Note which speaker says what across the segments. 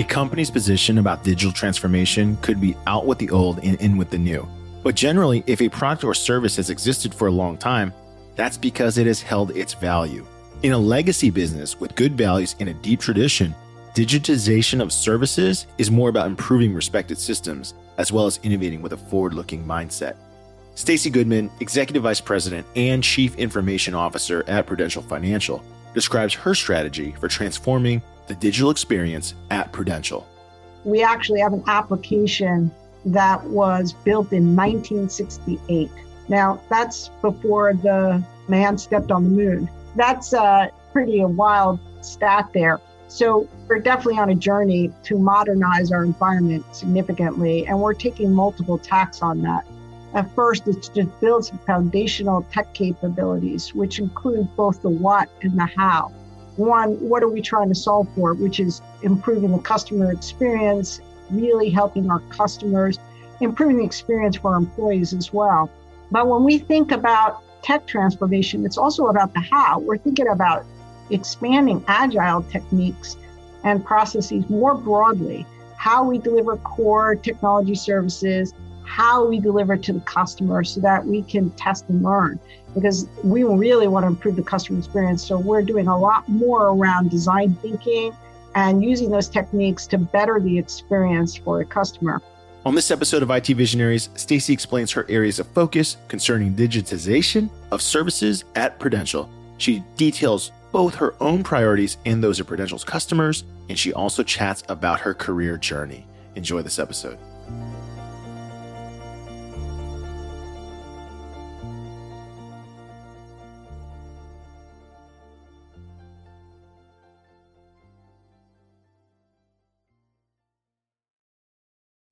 Speaker 1: A company's position about digital transformation could be out with the old and in with the new. But generally, if a product or service has existed for a long time, that's because it has held its value. In a legacy business with good values and a deep tradition, digitization of services is more about improving respected systems as well as innovating with a forward looking mindset. Stacy Goodman, Executive Vice President and Chief Information Officer at Prudential Financial, describes her strategy for transforming the digital experience at Prudential.
Speaker 2: We actually have an application that was built in 1968. Now, that's before the man stepped on the moon. That's a pretty a wild stat there. So we're definitely on a journey to modernize our environment significantly, and we're taking multiple tacks on that. At first, it's to build some foundational tech capabilities, which include both the what and the how. One, what are we trying to solve for, which is improving the customer experience, really helping our customers, improving the experience for our employees as well. But when we think about tech transformation, it's also about the how. We're thinking about expanding agile techniques and processes more broadly, how we deliver core technology services, how we deliver to the customer so that we can test and learn because we really want to improve the customer experience. So we're doing a lot more around design thinking and using those techniques to better the experience for a customer.
Speaker 1: On this episode of IT Visionaries, Stacy explains her areas of focus concerning digitization of services at Prudential. She details both her own priorities and those of Prudential's customers, and she also chats about her career journey. Enjoy this episode.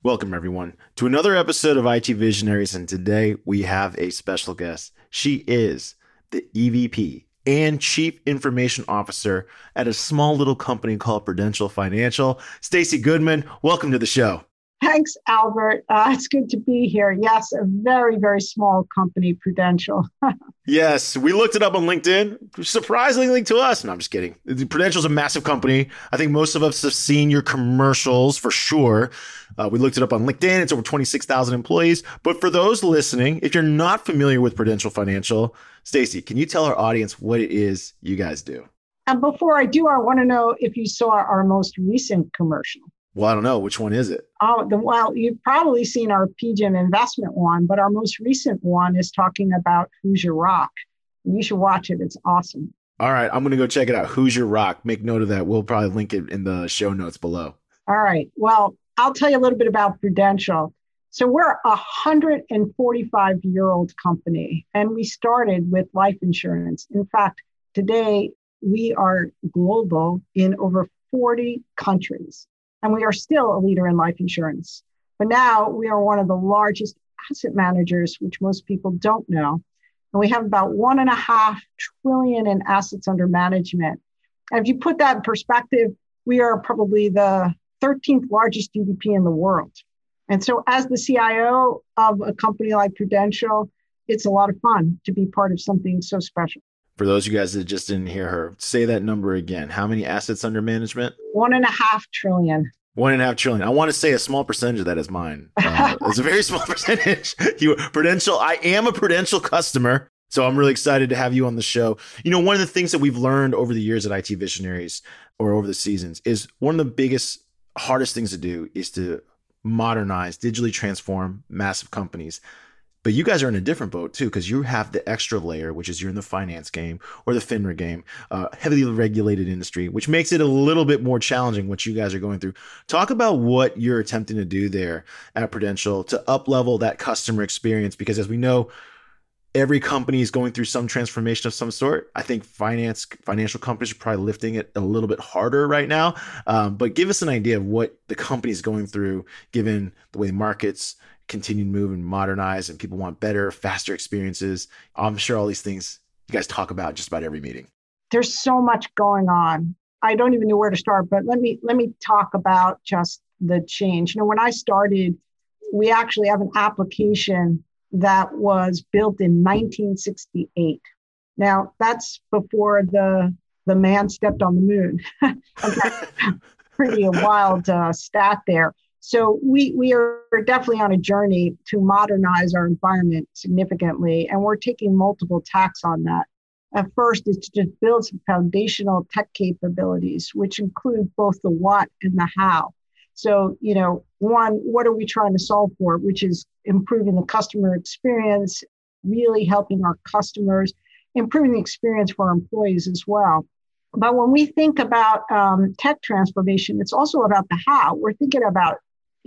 Speaker 1: Welcome, everyone, to another episode of IT Visionaries. And today we have a special guest. She is the EVP and Chief Information Officer at a small little company called Prudential Financial. Stacy Goodman, welcome to the show.
Speaker 2: Thanks, Albert. Uh, it's good to be here. Yes, a very, very small company, Prudential.
Speaker 1: yes, we looked it up on LinkedIn. Surprisingly to us. No, I'm just kidding. Prudential's a massive company. I think most of us have seen your commercials for sure. Uh, we looked it up on LinkedIn. It's over 26,000 employees. But for those listening, if you're not familiar with Prudential Financial, Stacy, can you tell our audience what it is you guys do?
Speaker 2: And before I do, I want to know if you saw our most recent commercial.
Speaker 1: Well, I don't know. Which one is it?
Speaker 2: Oh, the, well, you've probably seen our PGIM investment one, but our most recent one is talking about Hoosier Rock. You should watch it. It's awesome.
Speaker 1: All right. I'm going to go check it out. Hoosier Rock. Make note of that. We'll probably link it in the show notes below.
Speaker 2: All right. Well, I'll tell you a little bit about Prudential. So we're a 145 year old company, and we started with life insurance. In fact, today we are global in over 40 countries and we are still a leader in life insurance. But now we are one of the largest asset managers, which most people don't know. And we have about one and a half trillion in assets under management. And if you put that in perspective, we are probably the 13th largest GDP in the world. And so, as the CIO of a company like Prudential, it's a lot of fun to be part of something so special.
Speaker 1: For those of you guys that just didn't hear her, say that number again. How many assets under management?
Speaker 2: One and a half trillion.
Speaker 1: One and a half trillion. I want to say a small percentage of that is mine. Uh, it's a very small percentage. You Prudential. I am a Prudential customer, so I'm really excited to have you on the show. You know, one of the things that we've learned over the years at IT Visionaries or over the seasons is one of the biggest, hardest things to do is to modernize, digitally transform massive companies. But you guys are in a different boat too, because you have the extra layer, which is you're in the finance game or the FINRA game, uh, heavily regulated industry, which makes it a little bit more challenging what you guys are going through. Talk about what you're attempting to do there at Prudential to up level that customer experience, because as we know, every company is going through some transformation of some sort. I think finance financial companies are probably lifting it a little bit harder right now. Um, but give us an idea of what the company is going through, given the way markets continue to move and modernize and people want better, faster experiences. I'm sure all these things you guys talk about just about every meeting.
Speaker 2: There's so much going on. I don't even know where to start, but let me let me talk about just the change. You know, when I started, we actually have an application that was built in 1968. Now, that's before the the man stepped on the moon. pretty wild uh, stat there. So we we are definitely on a journey to modernize our environment significantly, and we're taking multiple tacks on that. At first, is to just build some foundational tech capabilities, which include both the what and the how. So, you know, one, what are we trying to solve for? Which is improving the customer experience, really helping our customers, improving the experience for our employees as well. But when we think about um, tech transformation, it's also about the how. We're thinking about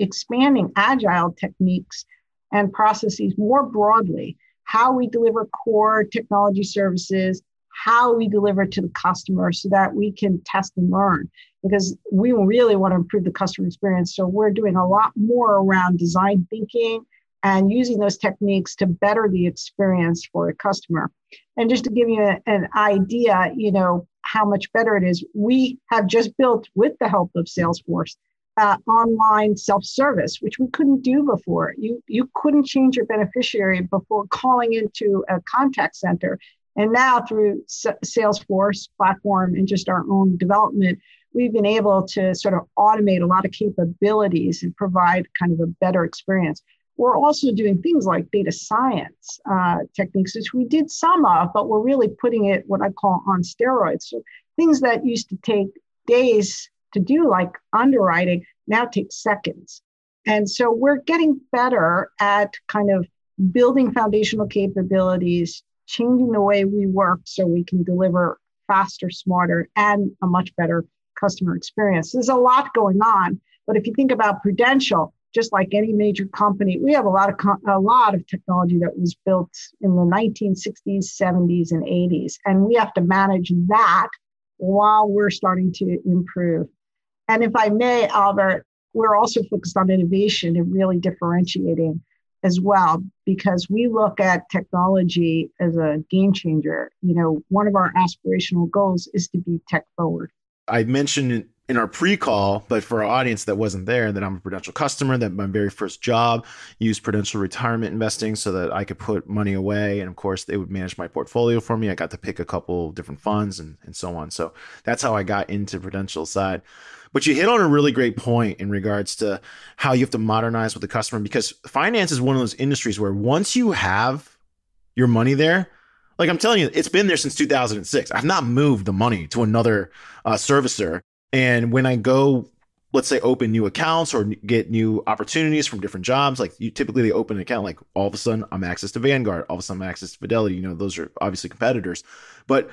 Speaker 2: expanding agile techniques and processes more broadly, how we deliver core technology services, how we deliver to the customer so that we can test and learn because we really want to improve the customer experience. So we're doing a lot more around design thinking and using those techniques to better the experience for a customer. And just to give you a, an idea, you know, how much better it is, we have just built with the help of Salesforce uh, online self-service, which we couldn't do before. You you couldn't change your beneficiary before calling into a contact center, and now through S- Salesforce platform and just our own development, we've been able to sort of automate a lot of capabilities and provide kind of a better experience. We're also doing things like data science uh, techniques, which we did some of, but we're really putting it what I call on steroids. So things that used to take days to do, like underwriting, now takes seconds. And so we're getting better at kind of building foundational capabilities, changing the way we work so we can deliver faster, smarter, and a much better customer experience. There's a lot going on, but if you think about Prudential, just like any major company, we have a lot of a lot of technology that was built in the 1960s, 70s, and 80s, and we have to manage that while we're starting to improve. And if I may, Albert, we're also focused on innovation and really differentiating as well because we look at technology as a game changer. You know, one of our aspirational goals is to be tech forward.
Speaker 1: I mentioned in our pre-call, but for our audience that wasn't there, that I'm a Prudential customer, that my very first job used Prudential retirement investing so that I could put money away. And of course, they would manage my portfolio for me. I got to pick a couple different funds and, and so on. So that's how I got into Prudential side. But you hit on a really great point in regards to how you have to modernize with the customer because finance is one of those industries where once you have your money there, like I'm telling you, it's been there since 2006. I've not moved the money to another uh, servicer and when I go, let's say, open new accounts or get new opportunities from different jobs, like you typically they open an account, like all of a sudden I'm access to Vanguard, all of a sudden I'm access to Fidelity. You know, those are obviously competitors, but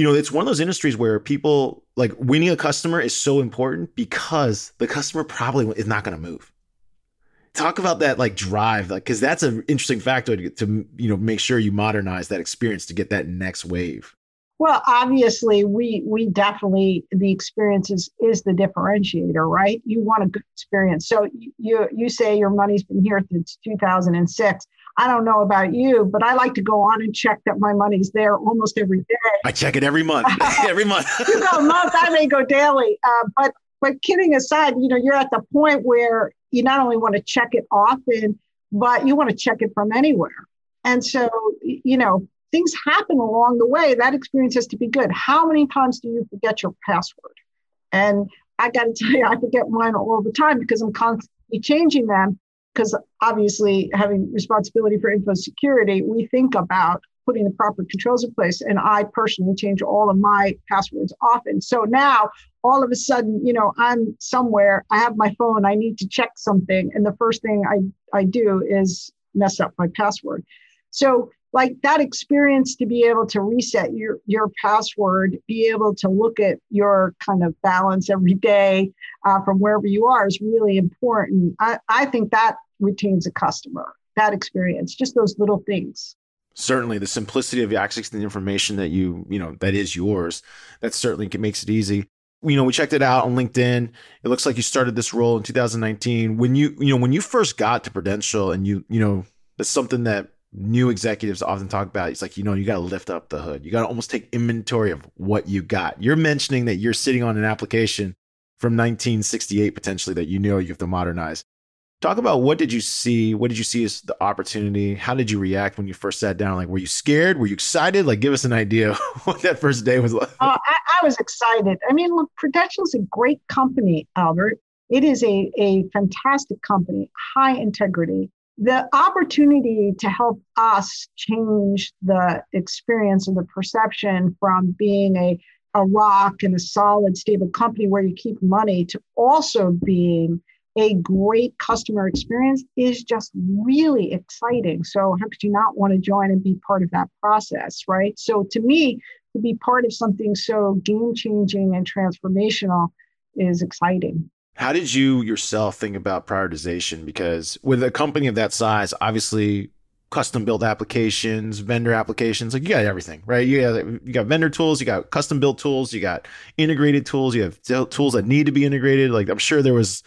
Speaker 1: you know, it's one of those industries where people like winning a customer is so important because the customer probably is not going to move. Talk about that like drive, like because that's an interesting factor to, to you know make sure you modernize that experience to get that next wave.
Speaker 2: Well, obviously, we we definitely the experience is, is the differentiator, right? You want a good experience. So you you say your money's been here since 2006. I don't know about you, but I like to go on and check that my money's there almost every day.
Speaker 1: I check it every month. every month.
Speaker 2: you go a month, I may go daily. Uh, but but kidding aside, you know, you're at the point where you not only want to check it often, but you want to check it from anywhere. And so, you know, things happen along the way. That experience has to be good. How many times do you forget your password? And I got to tell you, I forget mine all the time because I'm constantly changing them. Because obviously, having responsibility for info security, we think about putting the proper controls in place. And I personally change all of my passwords often. So now, all of a sudden, you know, I'm somewhere, I have my phone, I need to check something. And the first thing I, I do is mess up my password. So like that experience to be able to reset your your password be able to look at your kind of balance every day uh, from wherever you are is really important I, I think that retains a customer that experience just those little things
Speaker 1: certainly the simplicity of accessing the information that you you know that is yours that certainly makes it easy you know we checked it out on linkedin it looks like you started this role in 2019 when you you know when you first got to prudential and you you know that's something that new executives often talk about. It's like, you know, you got to lift up the hood. You got to almost take inventory of what you got. You're mentioning that you're sitting on an application from 1968 potentially that you know you have to modernize. Talk about what did you see? What did you see as the opportunity? How did you react when you first sat down? Like, were you scared? Were you excited? Like, give us an idea what that first day was like.
Speaker 2: Uh, I, I was excited. I mean, look, is a great company, Albert. It is a, a fantastic company, high integrity. The opportunity to help us change the experience and the perception from being a, a rock and a solid, stable company where you keep money to also being a great customer experience is just really exciting. So, how could you not want to join and be part of that process, right? So, to me, to be part of something so game changing and transformational is exciting.
Speaker 1: How did you yourself think about prioritization? Because with a company of that size, obviously custom built applications, vendor applications, like you got everything, right? You got you got vendor tools, you got custom built tools, you got integrated tools, you have tools that need to be integrated. Like I'm sure there was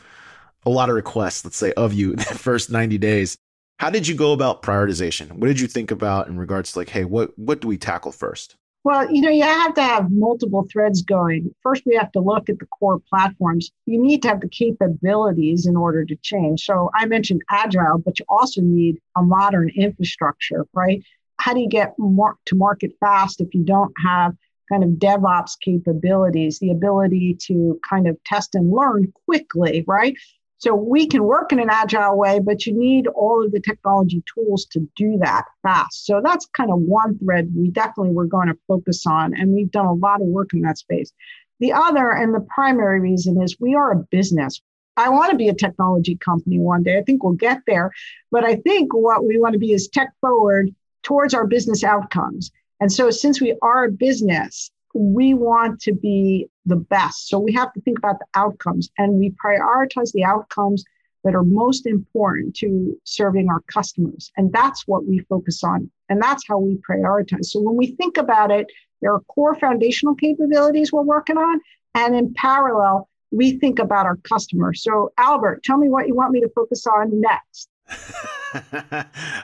Speaker 1: a lot of requests, let's say, of you in the first 90 days. How did you go about prioritization? What did you think about in regards to like, hey, what what do we tackle first?
Speaker 2: Well, you know, you have to have multiple threads going. First, we have to look at the core platforms. You need to have the capabilities in order to change. So I mentioned agile, but you also need a modern infrastructure, right? How do you get more to market fast if you don't have kind of DevOps capabilities, the ability to kind of test and learn quickly, right? So we can work in an agile way, but you need all of the technology tools to do that fast. So that's kind of one thread we definitely were going to focus on. And we've done a lot of work in that space. The other and the primary reason is we are a business. I want to be a technology company one day. I think we'll get there. But I think what we want to be is tech forward towards our business outcomes. And so, since we are a business, we want to be the best. So we have to think about the outcomes and we prioritize the outcomes that are most important to serving our customers. And that's what we focus on. And that's how we prioritize. So when we think about it, there are core foundational capabilities we're working on. And in parallel, we think about our customers. So, Albert, tell me what you want me to focus on next.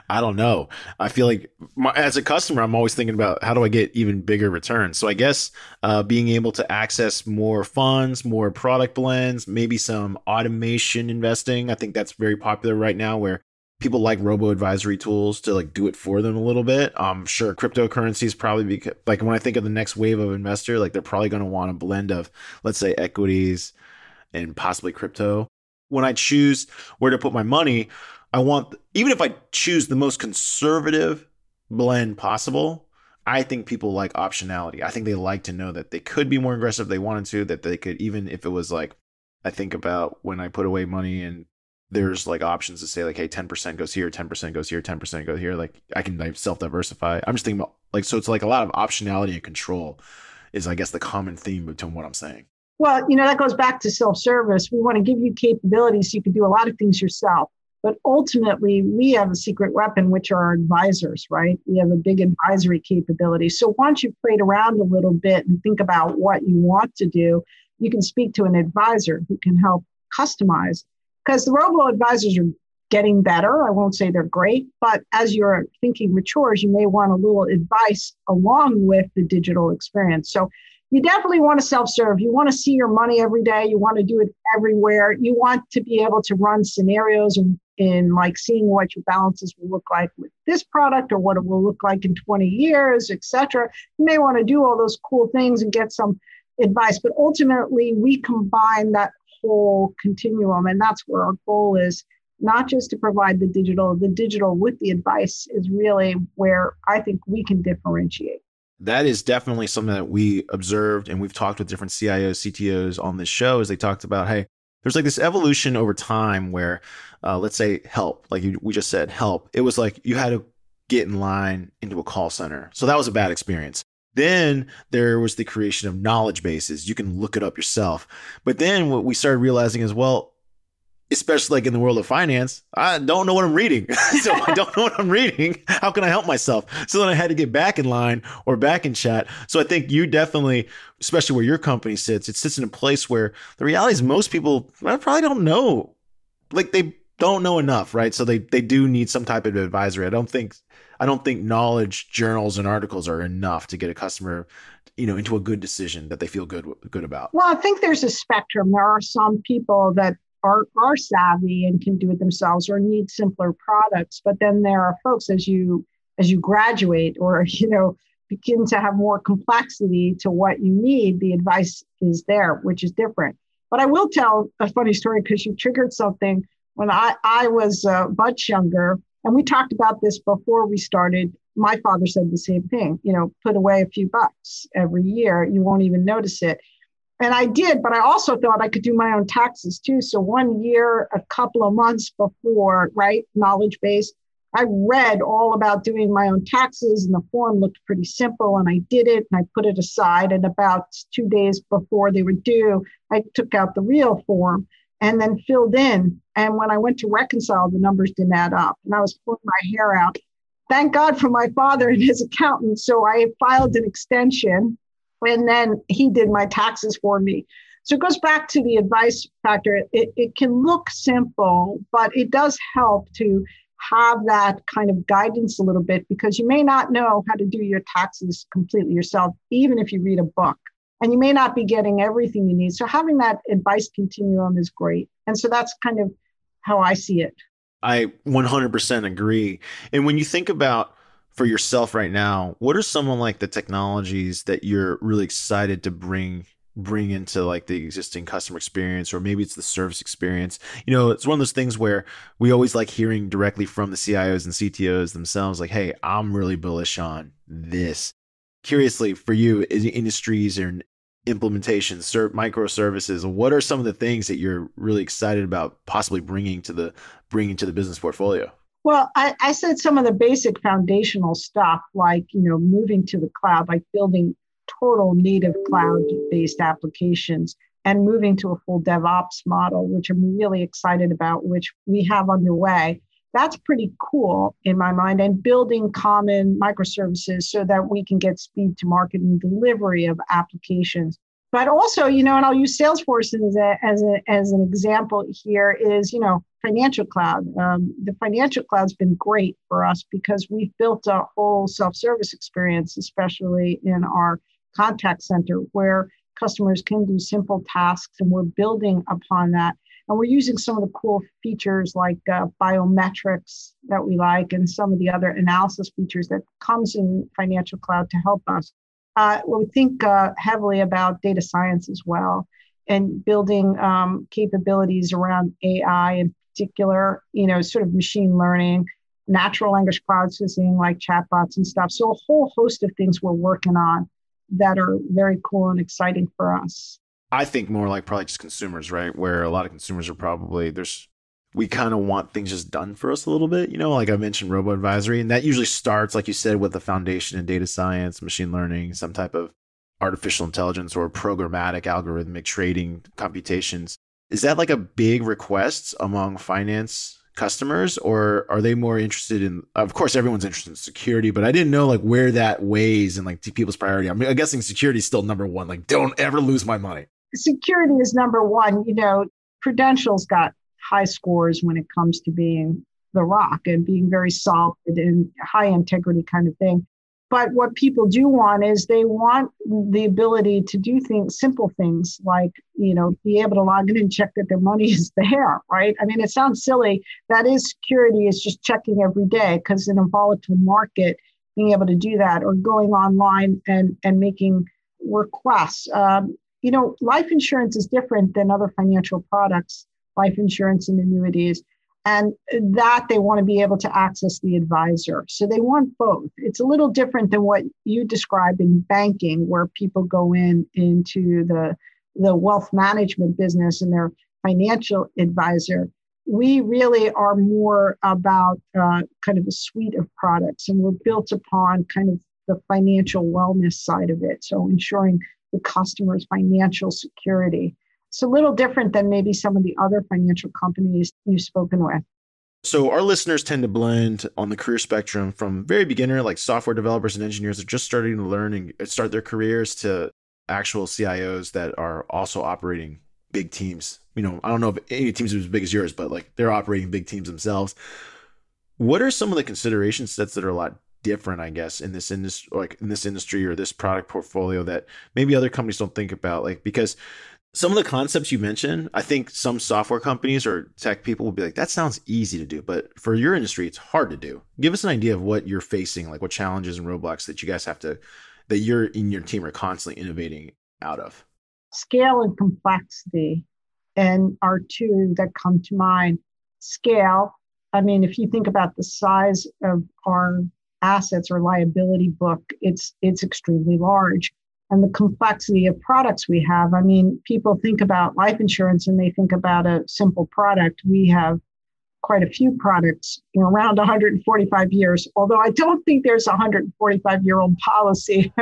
Speaker 1: I don't know. I feel like my, as a customer, I'm always thinking about how do I get even bigger returns. So I guess uh, being able to access more funds, more product blends, maybe some automation investing. I think that's very popular right now, where people like robo advisory tools to like do it for them a little bit. I'm sure cryptocurrencies probably because like when I think of the next wave of investor, like they're probably going to want a blend of let's say equities and possibly crypto. When I choose where to put my money, I want, even if I choose the most conservative blend possible, I think people like optionality. I think they like to know that they could be more aggressive if they wanted to, that they could, even if it was like, I think about when I put away money and there's like options to say like, hey, 10% goes here, 10% goes here, 10% goes here. Like I can like self diversify. I'm just thinking about like, so it's like a lot of optionality and control is, I guess, the common theme between what I'm saying.
Speaker 2: Well, you know, that goes back to self service. We want to give you capabilities so you can do a lot of things yourself. But ultimately, we have a secret weapon, which are our advisors, right? We have a big advisory capability. So once you've played around a little bit and think about what you want to do, you can speak to an advisor who can help customize. Because the robo advisors are getting better. I won't say they're great, but as your thinking matures, you may want a little advice along with the digital experience. So you definitely want to self-serve. You want to see your money every day. You want to do it everywhere. You want to be able to run scenarios in, in like seeing what your balances will look like with this product or what it will look like in 20 years, etc. You may want to do all those cool things and get some advice, but ultimately we combine that whole continuum, and that's where our goal is. Not just to provide the digital, the digital with the advice is really where I think we can differentiate
Speaker 1: that is definitely something that we observed and we've talked with different CIOs, CTOs on this show as they talked about, hey, there's like this evolution over time where, uh, let's say help, like you, we just said, help. It was like you had to get in line into a call center. So that was a bad experience. Then there was the creation of knowledge bases. You can look it up yourself. But then what we started realizing is, well, especially like in the world of finance, I don't know what I'm reading. so I don't know what I'm reading. How can I help myself? So then I had to get back in line or back in chat. So I think you definitely, especially where your company sits, it sits in a place where the reality is most people probably don't know. Like they don't know enough, right? So they they do need some type of advisory. I don't think I don't think knowledge journals and articles are enough to get a customer you know into a good decision that they feel good good about
Speaker 2: well i think there's a spectrum there are some people that are, are savvy and can do it themselves or need simpler products. But then there are folks as you as you graduate or you know begin to have more complexity to what you need, the advice is there, which is different. But I will tell a funny story because you triggered something when I, I was uh, much younger, and we talked about this before we started. My father said the same thing, you know, put away a few bucks every year. You won't even notice it. And I did, but I also thought I could do my own taxes too. So one year, a couple of months before, right, knowledge base, I read all about doing my own taxes, and the form looked pretty simple. And I did it and I put it aside. And about two days before they were due, I took out the real form and then filled in. And when I went to reconcile, the numbers didn't add up. And I was pulling my hair out. Thank God for my father and his accountant. So I filed an extension and then he did my taxes for me. So it goes back to the advice factor. It, it can look simple, but it does help to have that kind of guidance a little bit because you may not know how to do your taxes completely yourself, even if you read a book. And you may not be getting everything you need. So having that advice continuum is great. And so that's kind of how I see it.
Speaker 1: I 100% agree. And when you think about for yourself right now, what are some of like the technologies that you're really excited to bring bring into like the existing customer experience or maybe it's the service experience? You know it's one of those things where we always like hearing directly from the cios and ctos themselves like hey i'm really bullish on this. Curiously for you industries or implementations microservices what are some of the things that you're really excited about possibly bringing to the bringing to the business portfolio
Speaker 2: well, I, I, said some of the basic foundational stuff, like you know, moving to the cloud, like building total native cloud based applications and moving to a full DevOps model, which I'm really excited about, which we have underway. That's pretty cool in my mind, and building common microservices so that we can get speed to market and delivery of applications. But also, you know, and I'll use Salesforce as, a, as, a, as an example here is, you know, financial cloud. Um, the financial cloud's been great for us because we've built a whole self service experience, especially in our contact center where customers can do simple tasks and we're building upon that and we're using some of the cool features like uh, biometrics that we like and some of the other analysis features that comes in financial cloud to help us uh, we think uh, heavily about data science as well and building um, capabilities around ai in particular you know sort of machine learning natural language processing like chatbots and stuff so a whole host of things we're working on that are very cool and exciting for us.
Speaker 1: I think more like probably just consumers, right? Where a lot of consumers are probably there's we kind of want things just done for us a little bit, you know, like I mentioned robo advisory and that usually starts like you said with the foundation in data science, machine learning, some type of artificial intelligence or programmatic algorithmic trading computations. Is that like a big request among finance customers or are they more interested in of course everyone's interested in security but i didn't know like where that weighs and like people's priority. I'm guessing security is still number one like don't ever lose my money.
Speaker 2: Security is number one. You know prudential's got high scores when it comes to being the rock and being very solid and high integrity kind of thing but what people do want is they want the ability to do things, simple things like, you know, be able to log in and check that their money is there, right? I mean, it sounds silly. That is security is just checking every day because in a volatile market, being able to do that or going online and, and making requests. Um, you know, life insurance is different than other financial products, life insurance and annuities and that they want to be able to access the advisor. So they want both. It's a little different than what you describe in banking, where people go in into the the wealth management business and their financial advisor. We really are more about uh, kind of a suite of products, and we're built upon kind of the financial wellness side of it. So ensuring the customer's financial security it's a little different than maybe some of the other financial companies you've spoken with.
Speaker 1: So our listeners tend to blend on the career spectrum from very beginner, like software developers and engineers are just starting to learn and start their careers, to actual CIOs that are also operating big teams. You know, I don't know if any teams are as big as yours, but like they're operating big teams themselves. What are some of the consideration sets that are a lot different, I guess, in this industry, like in this industry or this product portfolio that maybe other companies don't think about? Like because some of the concepts you mentioned, I think some software companies or tech people will be like, that sounds easy to do. But for your industry, it's hard to do. Give us an idea of what you're facing, like what challenges and roadblocks that you guys have to, that you're in your team are constantly innovating out of.
Speaker 2: Scale and complexity and are two that come to mind. Scale, I mean, if you think about the size of our assets or liability book, it's it's extremely large and the complexity of products we have. I mean, people think about life insurance and they think about a simple product. We have quite a few products know, around 145 years, although I don't think there's a 145 year old policy.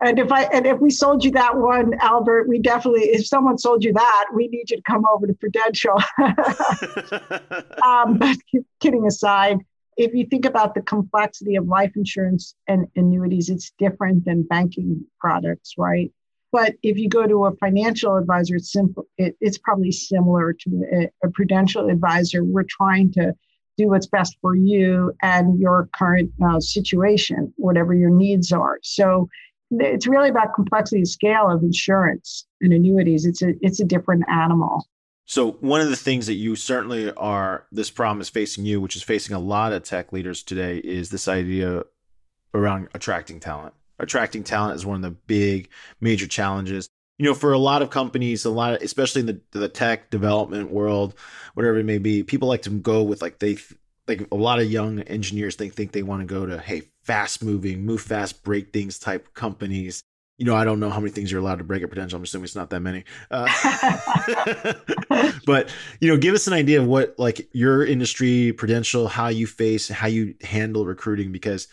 Speaker 2: and if I and if we sold you that one, Albert, we definitely if someone sold you that, we need you to come over to Prudential. um, but kidding aside, if you think about the complexity of life insurance and annuities, it's different than banking products, right? But if you go to a financial advisor, it's simple. It, it's probably similar to a, a, prudential advisor. We're trying to do what's best for you and your current uh, situation, whatever your needs are. So it's really about complexity scale of insurance and annuities. It's a it's a different animal.
Speaker 1: So one of the things that you certainly are this problem is facing you, which is facing a lot of tech leaders today, is this idea around attracting talent. Attracting talent is one of the big major challenges. You know, for a lot of companies, a lot of, especially in the the tech development world, whatever it may be, people like to go with like they like a lot of young engineers they think they want to go to hey fast moving move fast break things type companies you know, I don't know how many things you're allowed to break at Prudential. I'm assuming it's not that many. Uh, but you know, give us an idea of what like your industry, Prudential, how you face, how you handle recruiting, because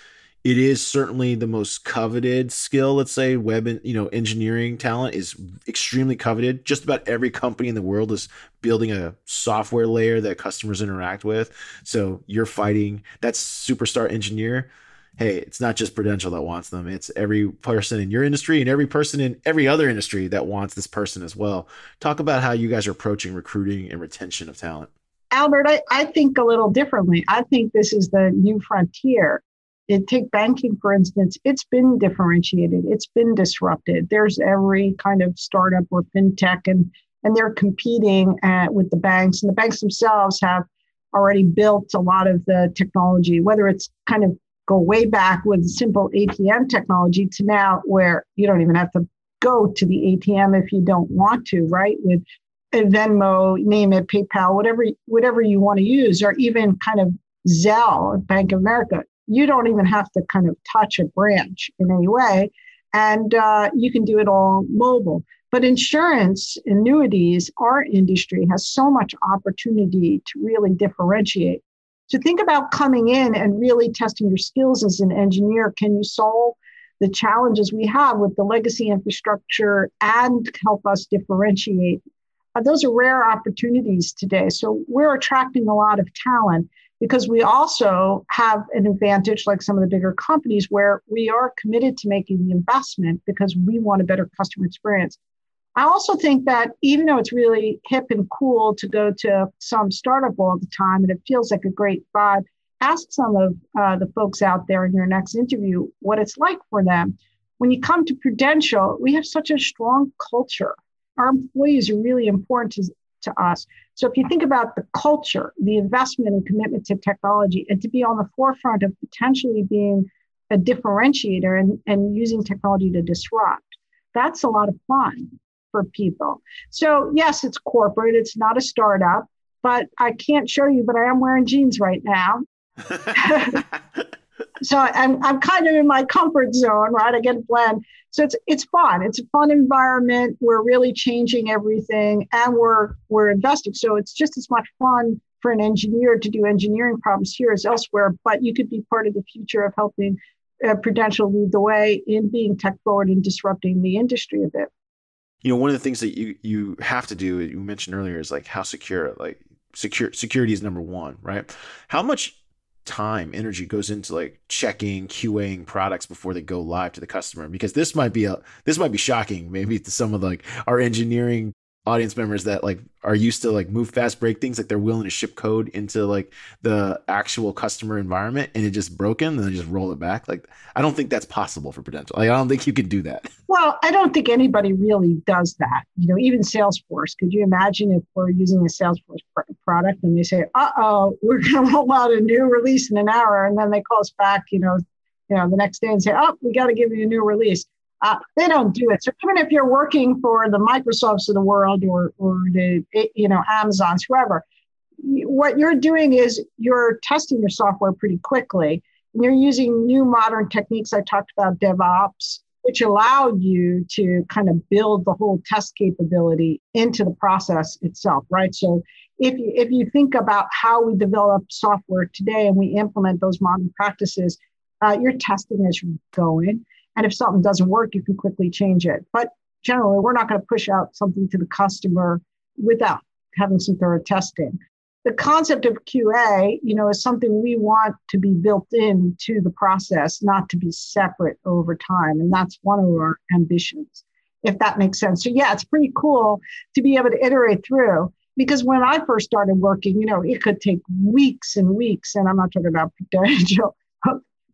Speaker 1: it is certainly the most coveted skill. Let's say web, you know, engineering talent is extremely coveted. Just about every company in the world is building a software layer that customers interact with. So you're fighting that superstar engineer hey, it's not just Prudential that wants them. It's every person in your industry and every person in every other industry that wants this person as well. Talk about how you guys are approaching recruiting and retention of talent.
Speaker 2: Albert, I, I think a little differently. I think this is the new frontier. It, take banking, for instance, it's been differentiated, it's been disrupted. There's every kind of startup or fintech, and, and they're competing at, with the banks, and the banks themselves have already built a lot of the technology, whether it's kind of go way back with simple ATM technology to now where you don't even have to go to the ATM if you don't want to, right? With Venmo, name it, PayPal, whatever whatever you want to use, or even kind of Zelle, Bank of America. You don't even have to kind of touch a branch in any way, and uh, you can do it all mobile. But insurance, annuities, our industry has so much opportunity to really differentiate. So think about coming in and really testing your skills as an engineer. Can you solve the challenges we have with the legacy infrastructure and help us differentiate? Uh, those are rare opportunities today. So we're attracting a lot of talent because we also have an advantage, like some of the bigger companies, where we are committed to making the investment because we want a better customer experience. I also think that even though it's really hip and cool to go to some startup all the time and it feels like a great vibe, ask some of uh, the folks out there in your next interview what it's like for them. When you come to Prudential, we have such a strong culture. Our employees are really important to, to us. So if you think about the culture, the investment and commitment to technology, and to be on the forefront of potentially being a differentiator and, and using technology to disrupt, that's a lot of fun for people. So, yes, it's corporate, it's not a startup, but I can't show you, but I am wearing jeans right now. so I'm, I'm kind of in my comfort zone, right? I get a blend. So it's it's fun. It's a fun environment. We're really changing everything and we're we're investing. So it's just as much fun for an engineer to do engineering problems here as elsewhere, but you could be part of the future of helping uh, Prudential lead the way in being tech forward and disrupting the industry a bit
Speaker 1: you know one of the things that you you have to do you mentioned earlier is like how secure like secure security is number one right? How much time energy goes into like checking qaing products before they go live to the customer? Because this might be a this might be shocking maybe to some of like our engineering audience members that like are used to like move fast break things like they're willing to ship code into like the actual customer environment and it just broken and then just roll it back. Like i don't think that's possible for Prudential. Like, i don't think you can do that.
Speaker 2: Well i don't think anybody really does that. You know even salesforce could you imagine if we're using a salesforce pr- product and they say uh-oh we're going to roll out a new release in an hour and then they call us back you know you know the next day and say oh we got to give you a new release uh, they don't do it. So even if you're working for the Microsofts of the world or, or the you know Amazons, whoever, what you're doing is you're testing your software pretty quickly. And you're using new modern techniques. I talked about DevOps, which allowed you to kind of build the whole test capability into the process itself, right? So if you, if you think about how we develop software today and we implement those modern practices, uh, testing you're going. And if something doesn't work, you can quickly change it. But generally, we're not going to push out something to the customer without having some thorough testing. The concept of QA, you know, is something we want to be built into the process, not to be separate over time. And that's one of our ambitions, if that makes sense. So yeah, it's pretty cool to be able to iterate through because when I first started working, you know, it could take weeks and weeks, and I'm not talking about potential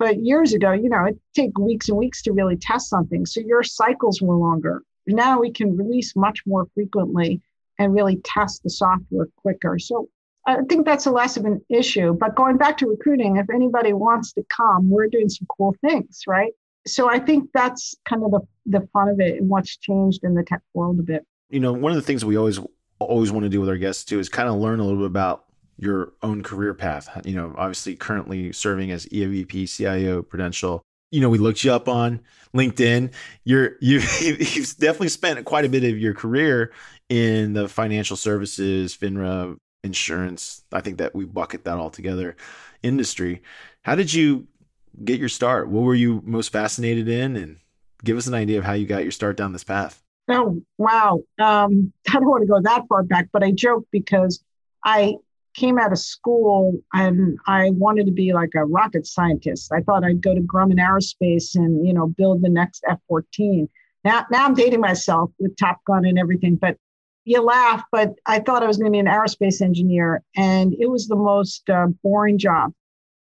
Speaker 2: but years ago, you know, it take weeks and weeks to really test something. So your cycles were longer. Now we can release much more frequently and really test the software quicker. So I think that's a less of an issue. But going back to recruiting, if anybody wants to come, we're doing some cool things, right? So I think that's kind of the, the fun of it and what's changed in the tech world a bit.
Speaker 1: You know, one of the things we always always want to do with our guests too is kind of learn a little bit about your own career path. You know, obviously currently serving as EVP CIO Prudential. You know, we looked you up on LinkedIn. You're you you've definitely spent quite a bit of your career in the financial services, FINRA, insurance. I think that we bucket that all together industry. How did you get your start? What were you most fascinated in? And give us an idea of how you got your start down this path.
Speaker 2: Oh, wow. Um, I don't want to go that far back, but I joke because I came out of school and I wanted to be like a rocket scientist. I thought I'd go to Grumman Aerospace and, you know, build the next F-14. Now, now I'm dating myself with Top Gun and everything, but you laugh, but I thought I was going to be an aerospace engineer and it was the most uh, boring job.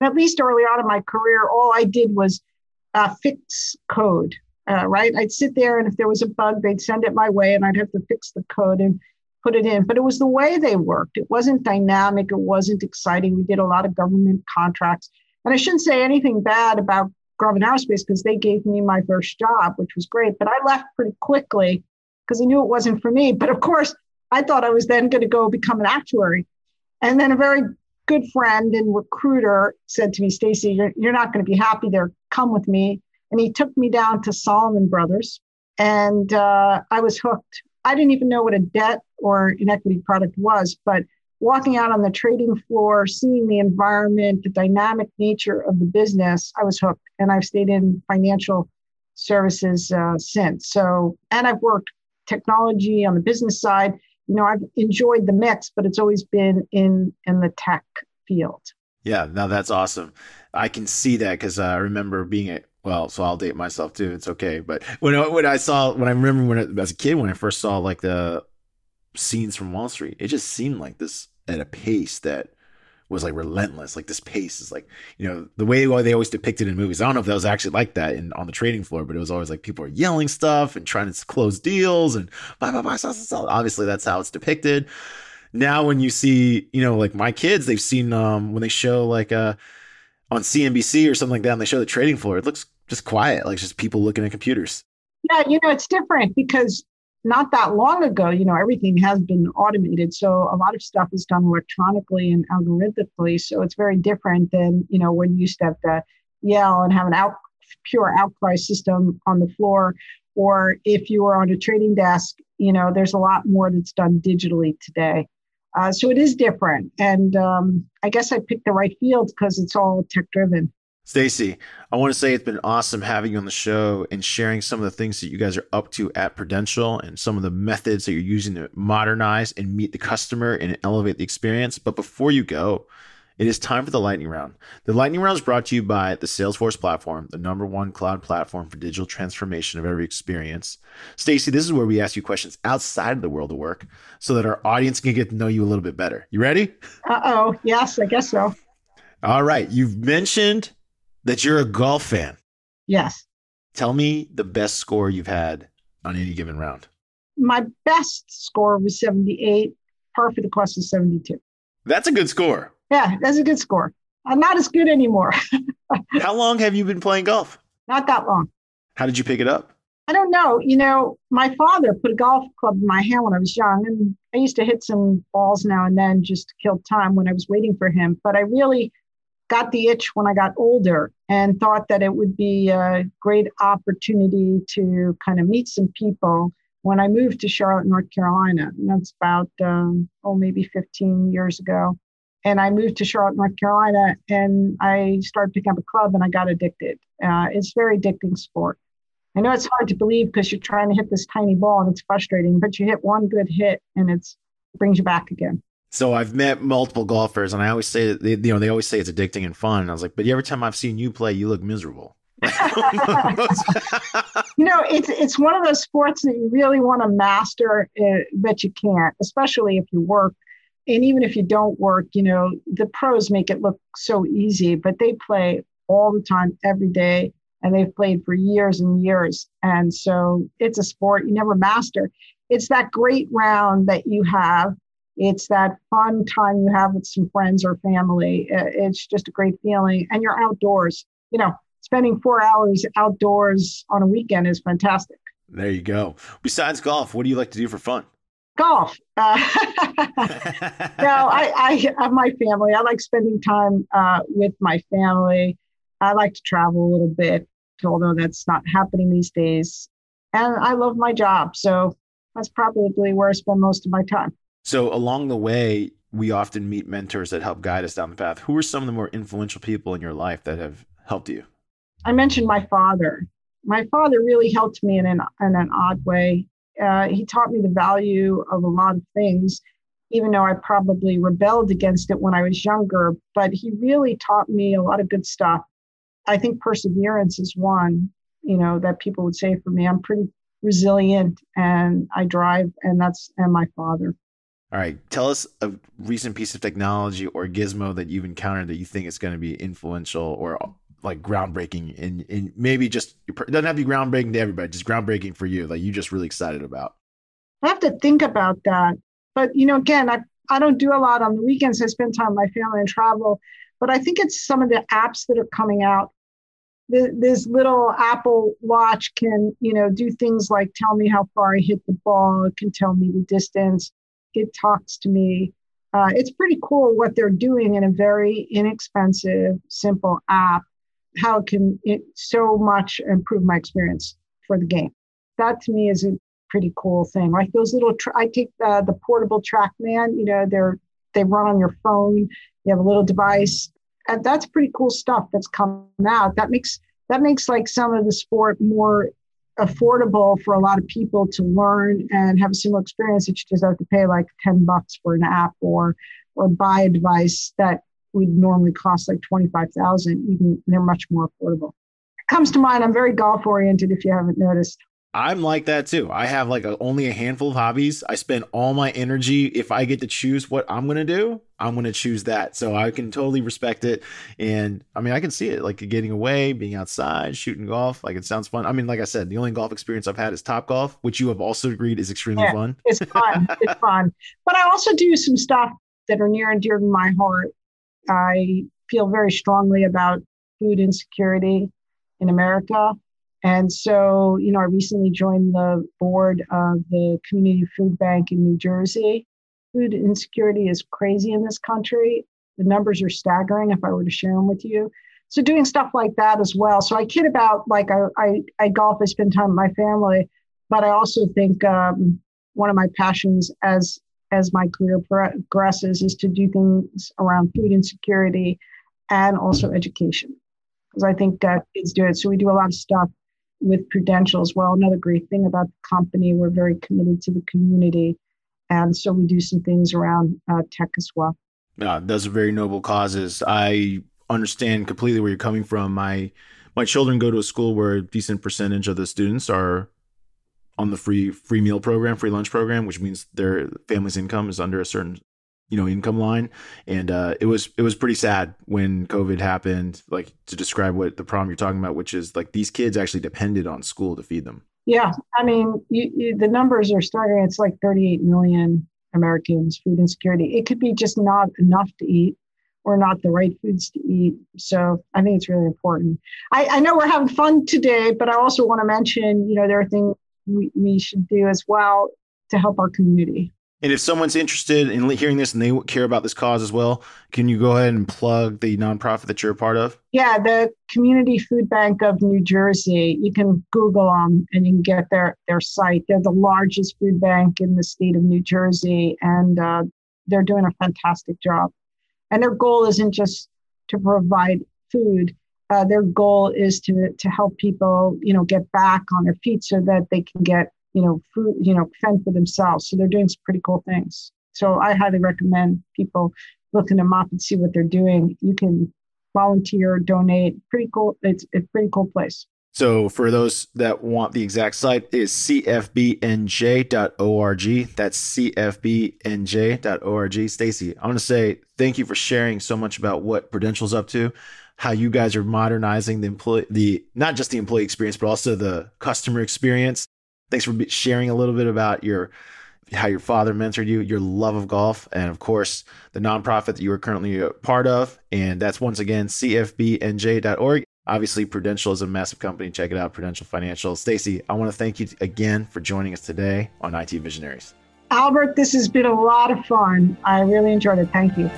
Speaker 2: At least early on in my career, all I did was uh, fix code, uh, right? I'd sit there and if there was a bug, they'd send it my way and I'd have to fix the code. And put it in, but it was the way they worked. It wasn't dynamic. It wasn't exciting. We did a lot of government contracts. And I shouldn't say anything bad about Grumman Aerospace because they gave me my first job, which was great. But I left pretty quickly because I knew it wasn't for me. But of course, I thought I was then going to go become an actuary. And then a very good friend and recruiter said to me, Stacy, you're, you're not going to be happy there. Come with me. And he took me down to Salomon Brothers. And uh, I was hooked. I didn't even know what a debt or an equity product was, but walking out on the trading floor, seeing the environment, the dynamic nature of the business, I was hooked. And I've stayed in financial services uh, since. So, and I've worked technology on the business side. You know, I've enjoyed the mix, but it's always been in in the tech field.
Speaker 1: Yeah, now that's awesome. I can see that because uh, I remember being at well, so I'll date myself too. It's okay. But when I, when I saw when I remember when it, as a kid when I first saw like the scenes from Wall Street, it just seemed like this at a pace that was like relentless. Like this pace is like you know the way they always depicted in movies. I don't know if that was actually like that in on the trading floor, but it was always like people are yelling stuff and trying to close deals and blah blah blah. blah, blah, blah. Obviously, that's how it's depicted. Now, when you see you know like my kids, they've seen um when they show like uh on CNBC or something like that, and they show the trading floor, it looks just quiet, like just people looking at computers.
Speaker 2: Yeah, you know, it's different because not that long ago, you know, everything has been automated. So a lot of stuff is done electronically and algorithmically. So it's very different than, you know, when you used to have to yell and have an out pure outcry system on the floor. Or if you were on a trading desk, you know, there's a lot more that's done digitally today. Uh, so it is different. And um, I guess I picked the right field because it's all tech driven.
Speaker 1: Stacy, I want to say it's been awesome having you on the show and sharing some of the things that you guys are up to at Prudential and some of the methods that you're using to modernize and meet the customer and elevate the experience. But before you go, It is time for the lightning round. The lightning round is brought to you by the Salesforce platform, the number one cloud platform for digital transformation of every experience. Stacy, this is where we ask you questions outside of the world of work so that our audience can get to know you a little bit better. You ready?
Speaker 2: Uh oh. Yes, I guess so.
Speaker 1: All right. You've mentioned that you're a golf fan.
Speaker 2: Yes.
Speaker 1: Tell me the best score you've had on any given round.
Speaker 2: My best score was 78, par for the course is 72.
Speaker 1: That's a good score.
Speaker 2: Yeah, that's a good score. I'm not as good anymore.
Speaker 1: How long have you been playing golf?
Speaker 2: Not that long.
Speaker 1: How did you pick it up?
Speaker 2: I don't know. You know, my father put a golf club in my hand when I was young, and I used to hit some balls now and then just to kill time when I was waiting for him. But I really got the itch when I got older and thought that it would be a great opportunity to kind of meet some people when I moved to Charlotte, North Carolina. And that's about, um, oh, maybe 15 years ago. And I moved to Charlotte, North Carolina, and I started picking up a club and I got addicted. Uh, it's very addicting sport. I know it's hard to believe because you're trying to hit this tiny ball and it's frustrating, but you hit one good hit and it's, it brings you back again.
Speaker 1: So I've met multiple golfers, and I always say that they, you know they always say it's addicting and fun. And I was like, but every time I've seen you play, you look miserable.
Speaker 2: you know, it's it's one of those sports that you really want to master, uh, but you can't, especially if you work. And even if you don't work, you know, the pros make it look so easy, but they play all the time, every day, and they've played for years and years. And so it's a sport you never master. It's that great round that you have it's that fun time you have with some friends or family. It's just a great feeling. And you're outdoors. You know, spending four hours outdoors on a weekend is fantastic.
Speaker 1: There you go. Besides golf, what do you like to do for fun?
Speaker 2: Golf. Uh, I, I have my family. I like spending time uh, with my family. I like to travel a little bit, although that's not happening these days. And I love my job. So that's probably where I spend most of my time.
Speaker 1: So along the way, we often meet mentors that help guide us down the path. Who are some of the more influential people in your life that have helped you?
Speaker 2: I mentioned my father. My father really helped me in an, in an odd way. Uh, he taught me the value of a lot of things, even though I probably rebelled against it when I was younger. But he really taught me a lot of good stuff. I think perseverance is one, you know, that people would say for me. I'm pretty resilient and I drive, and that's and my father.
Speaker 1: All right, tell us a recent piece of technology or gizmo that you've encountered that you think is going to be influential or like groundbreaking in in maybe just it doesn't have to be groundbreaking to everybody, just groundbreaking for you, like you're just really excited about.
Speaker 2: I have to think about that, but you know, again, I I don't do a lot on the weekends. I spend time with my family and travel, but I think it's some of the apps that are coming out. This little Apple Watch can, you know, do things like tell me how far I hit the ball. It can tell me the distance it talks to me. Uh, it's pretty cool what they're doing in a very inexpensive, simple app. How it can it so much improve my experience for the game? That to me is a pretty cool thing. Like those little, tra- I take uh, the portable TrackMan. You know, they're they run on your phone. You have a little device, and that's pretty cool stuff that's come out. That makes that makes like some of the sport more affordable for a lot of people to learn and have a similar experience that you just have to pay like 10 bucks for an app or or buy a device that would normally cost like 25,000 even they're much more affordable comes to mind i'm very golf oriented if you haven't noticed
Speaker 1: I'm like that too. I have like a, only a handful of hobbies. I spend all my energy. If I get to choose what I'm going to do, I'm going to choose that. So I can totally respect it. And I mean, I can see it like getting away, being outside, shooting golf. Like it sounds fun. I mean, like I said, the only golf experience I've had is Top Golf, which you have also agreed is extremely yeah, fun.
Speaker 2: It's fun. it's fun. But I also do some stuff that are near and dear to my heart. I feel very strongly about food insecurity in America and so, you know, I recently joined the board of the Community Food Bank in New Jersey. Food insecurity is crazy in this country. The numbers are staggering if I were to share them with you. So, doing stuff like that as well. So, I kid about like I, I, I golf, I spend time with my family, but I also think um, one of my passions as as my career progresses is to do things around food insecurity and also education because I think uh, kids do it. So we do a lot of stuff with Prudential as well. Another great thing about the company, we're very committed to the community. And so we do some things around uh, tech as well.
Speaker 1: Yeah, those are very noble causes. I understand completely where you're coming from. My my children go to a school where a decent percentage of the students are on the free free meal program, free lunch program, which means their family's income is under a certain you know income line. And uh, it was it was pretty sad when covid happened like to describe what the problem you're talking about which is like these kids actually depended on school to feed them.
Speaker 2: Yeah. I mean you, you, the numbers are starting it's like 38 million americans food insecurity. It could be just not enough to eat or not the right foods to eat. So i think it's really important. I, I know we're having fun today but i also want to mention you know there are things we, we should do as well to help our community
Speaker 1: and if someone's interested in hearing this and they care about this cause as well, can you go ahead and plug the nonprofit that you're a part of?
Speaker 2: Yeah, the Community Food Bank of New Jersey. You can Google them and you can get their their site. They're the largest food bank in the state of New Jersey, and uh, they're doing a fantastic job. And their goal isn't just to provide food. Uh, their goal is to to help people, you know, get back on their feet so that they can get you know, food, you know, fend for themselves. So they're doing some pretty cool things. So I highly recommend people looking them up and see what they're doing. You can volunteer, donate. Pretty cool. It's, it's a pretty cool place.
Speaker 1: So for those that want the exact site is cfbnj.org. That's cfbnj.org. Stacy, I want to say thank you for sharing so much about what Prudential's up to, how you guys are modernizing the employee the not just the employee experience but also the customer experience Thanks for sharing a little bit about your how your father mentored you, your love of golf, and of course the nonprofit that you are currently a part of. And that's once again cfbnj.org. Obviously, Prudential is a massive company. Check it out, Prudential Financial. Stacy, I want to thank you again for joining us today on IT Visionaries.
Speaker 2: Albert, this has been a lot of fun. I really enjoyed it. Thank you.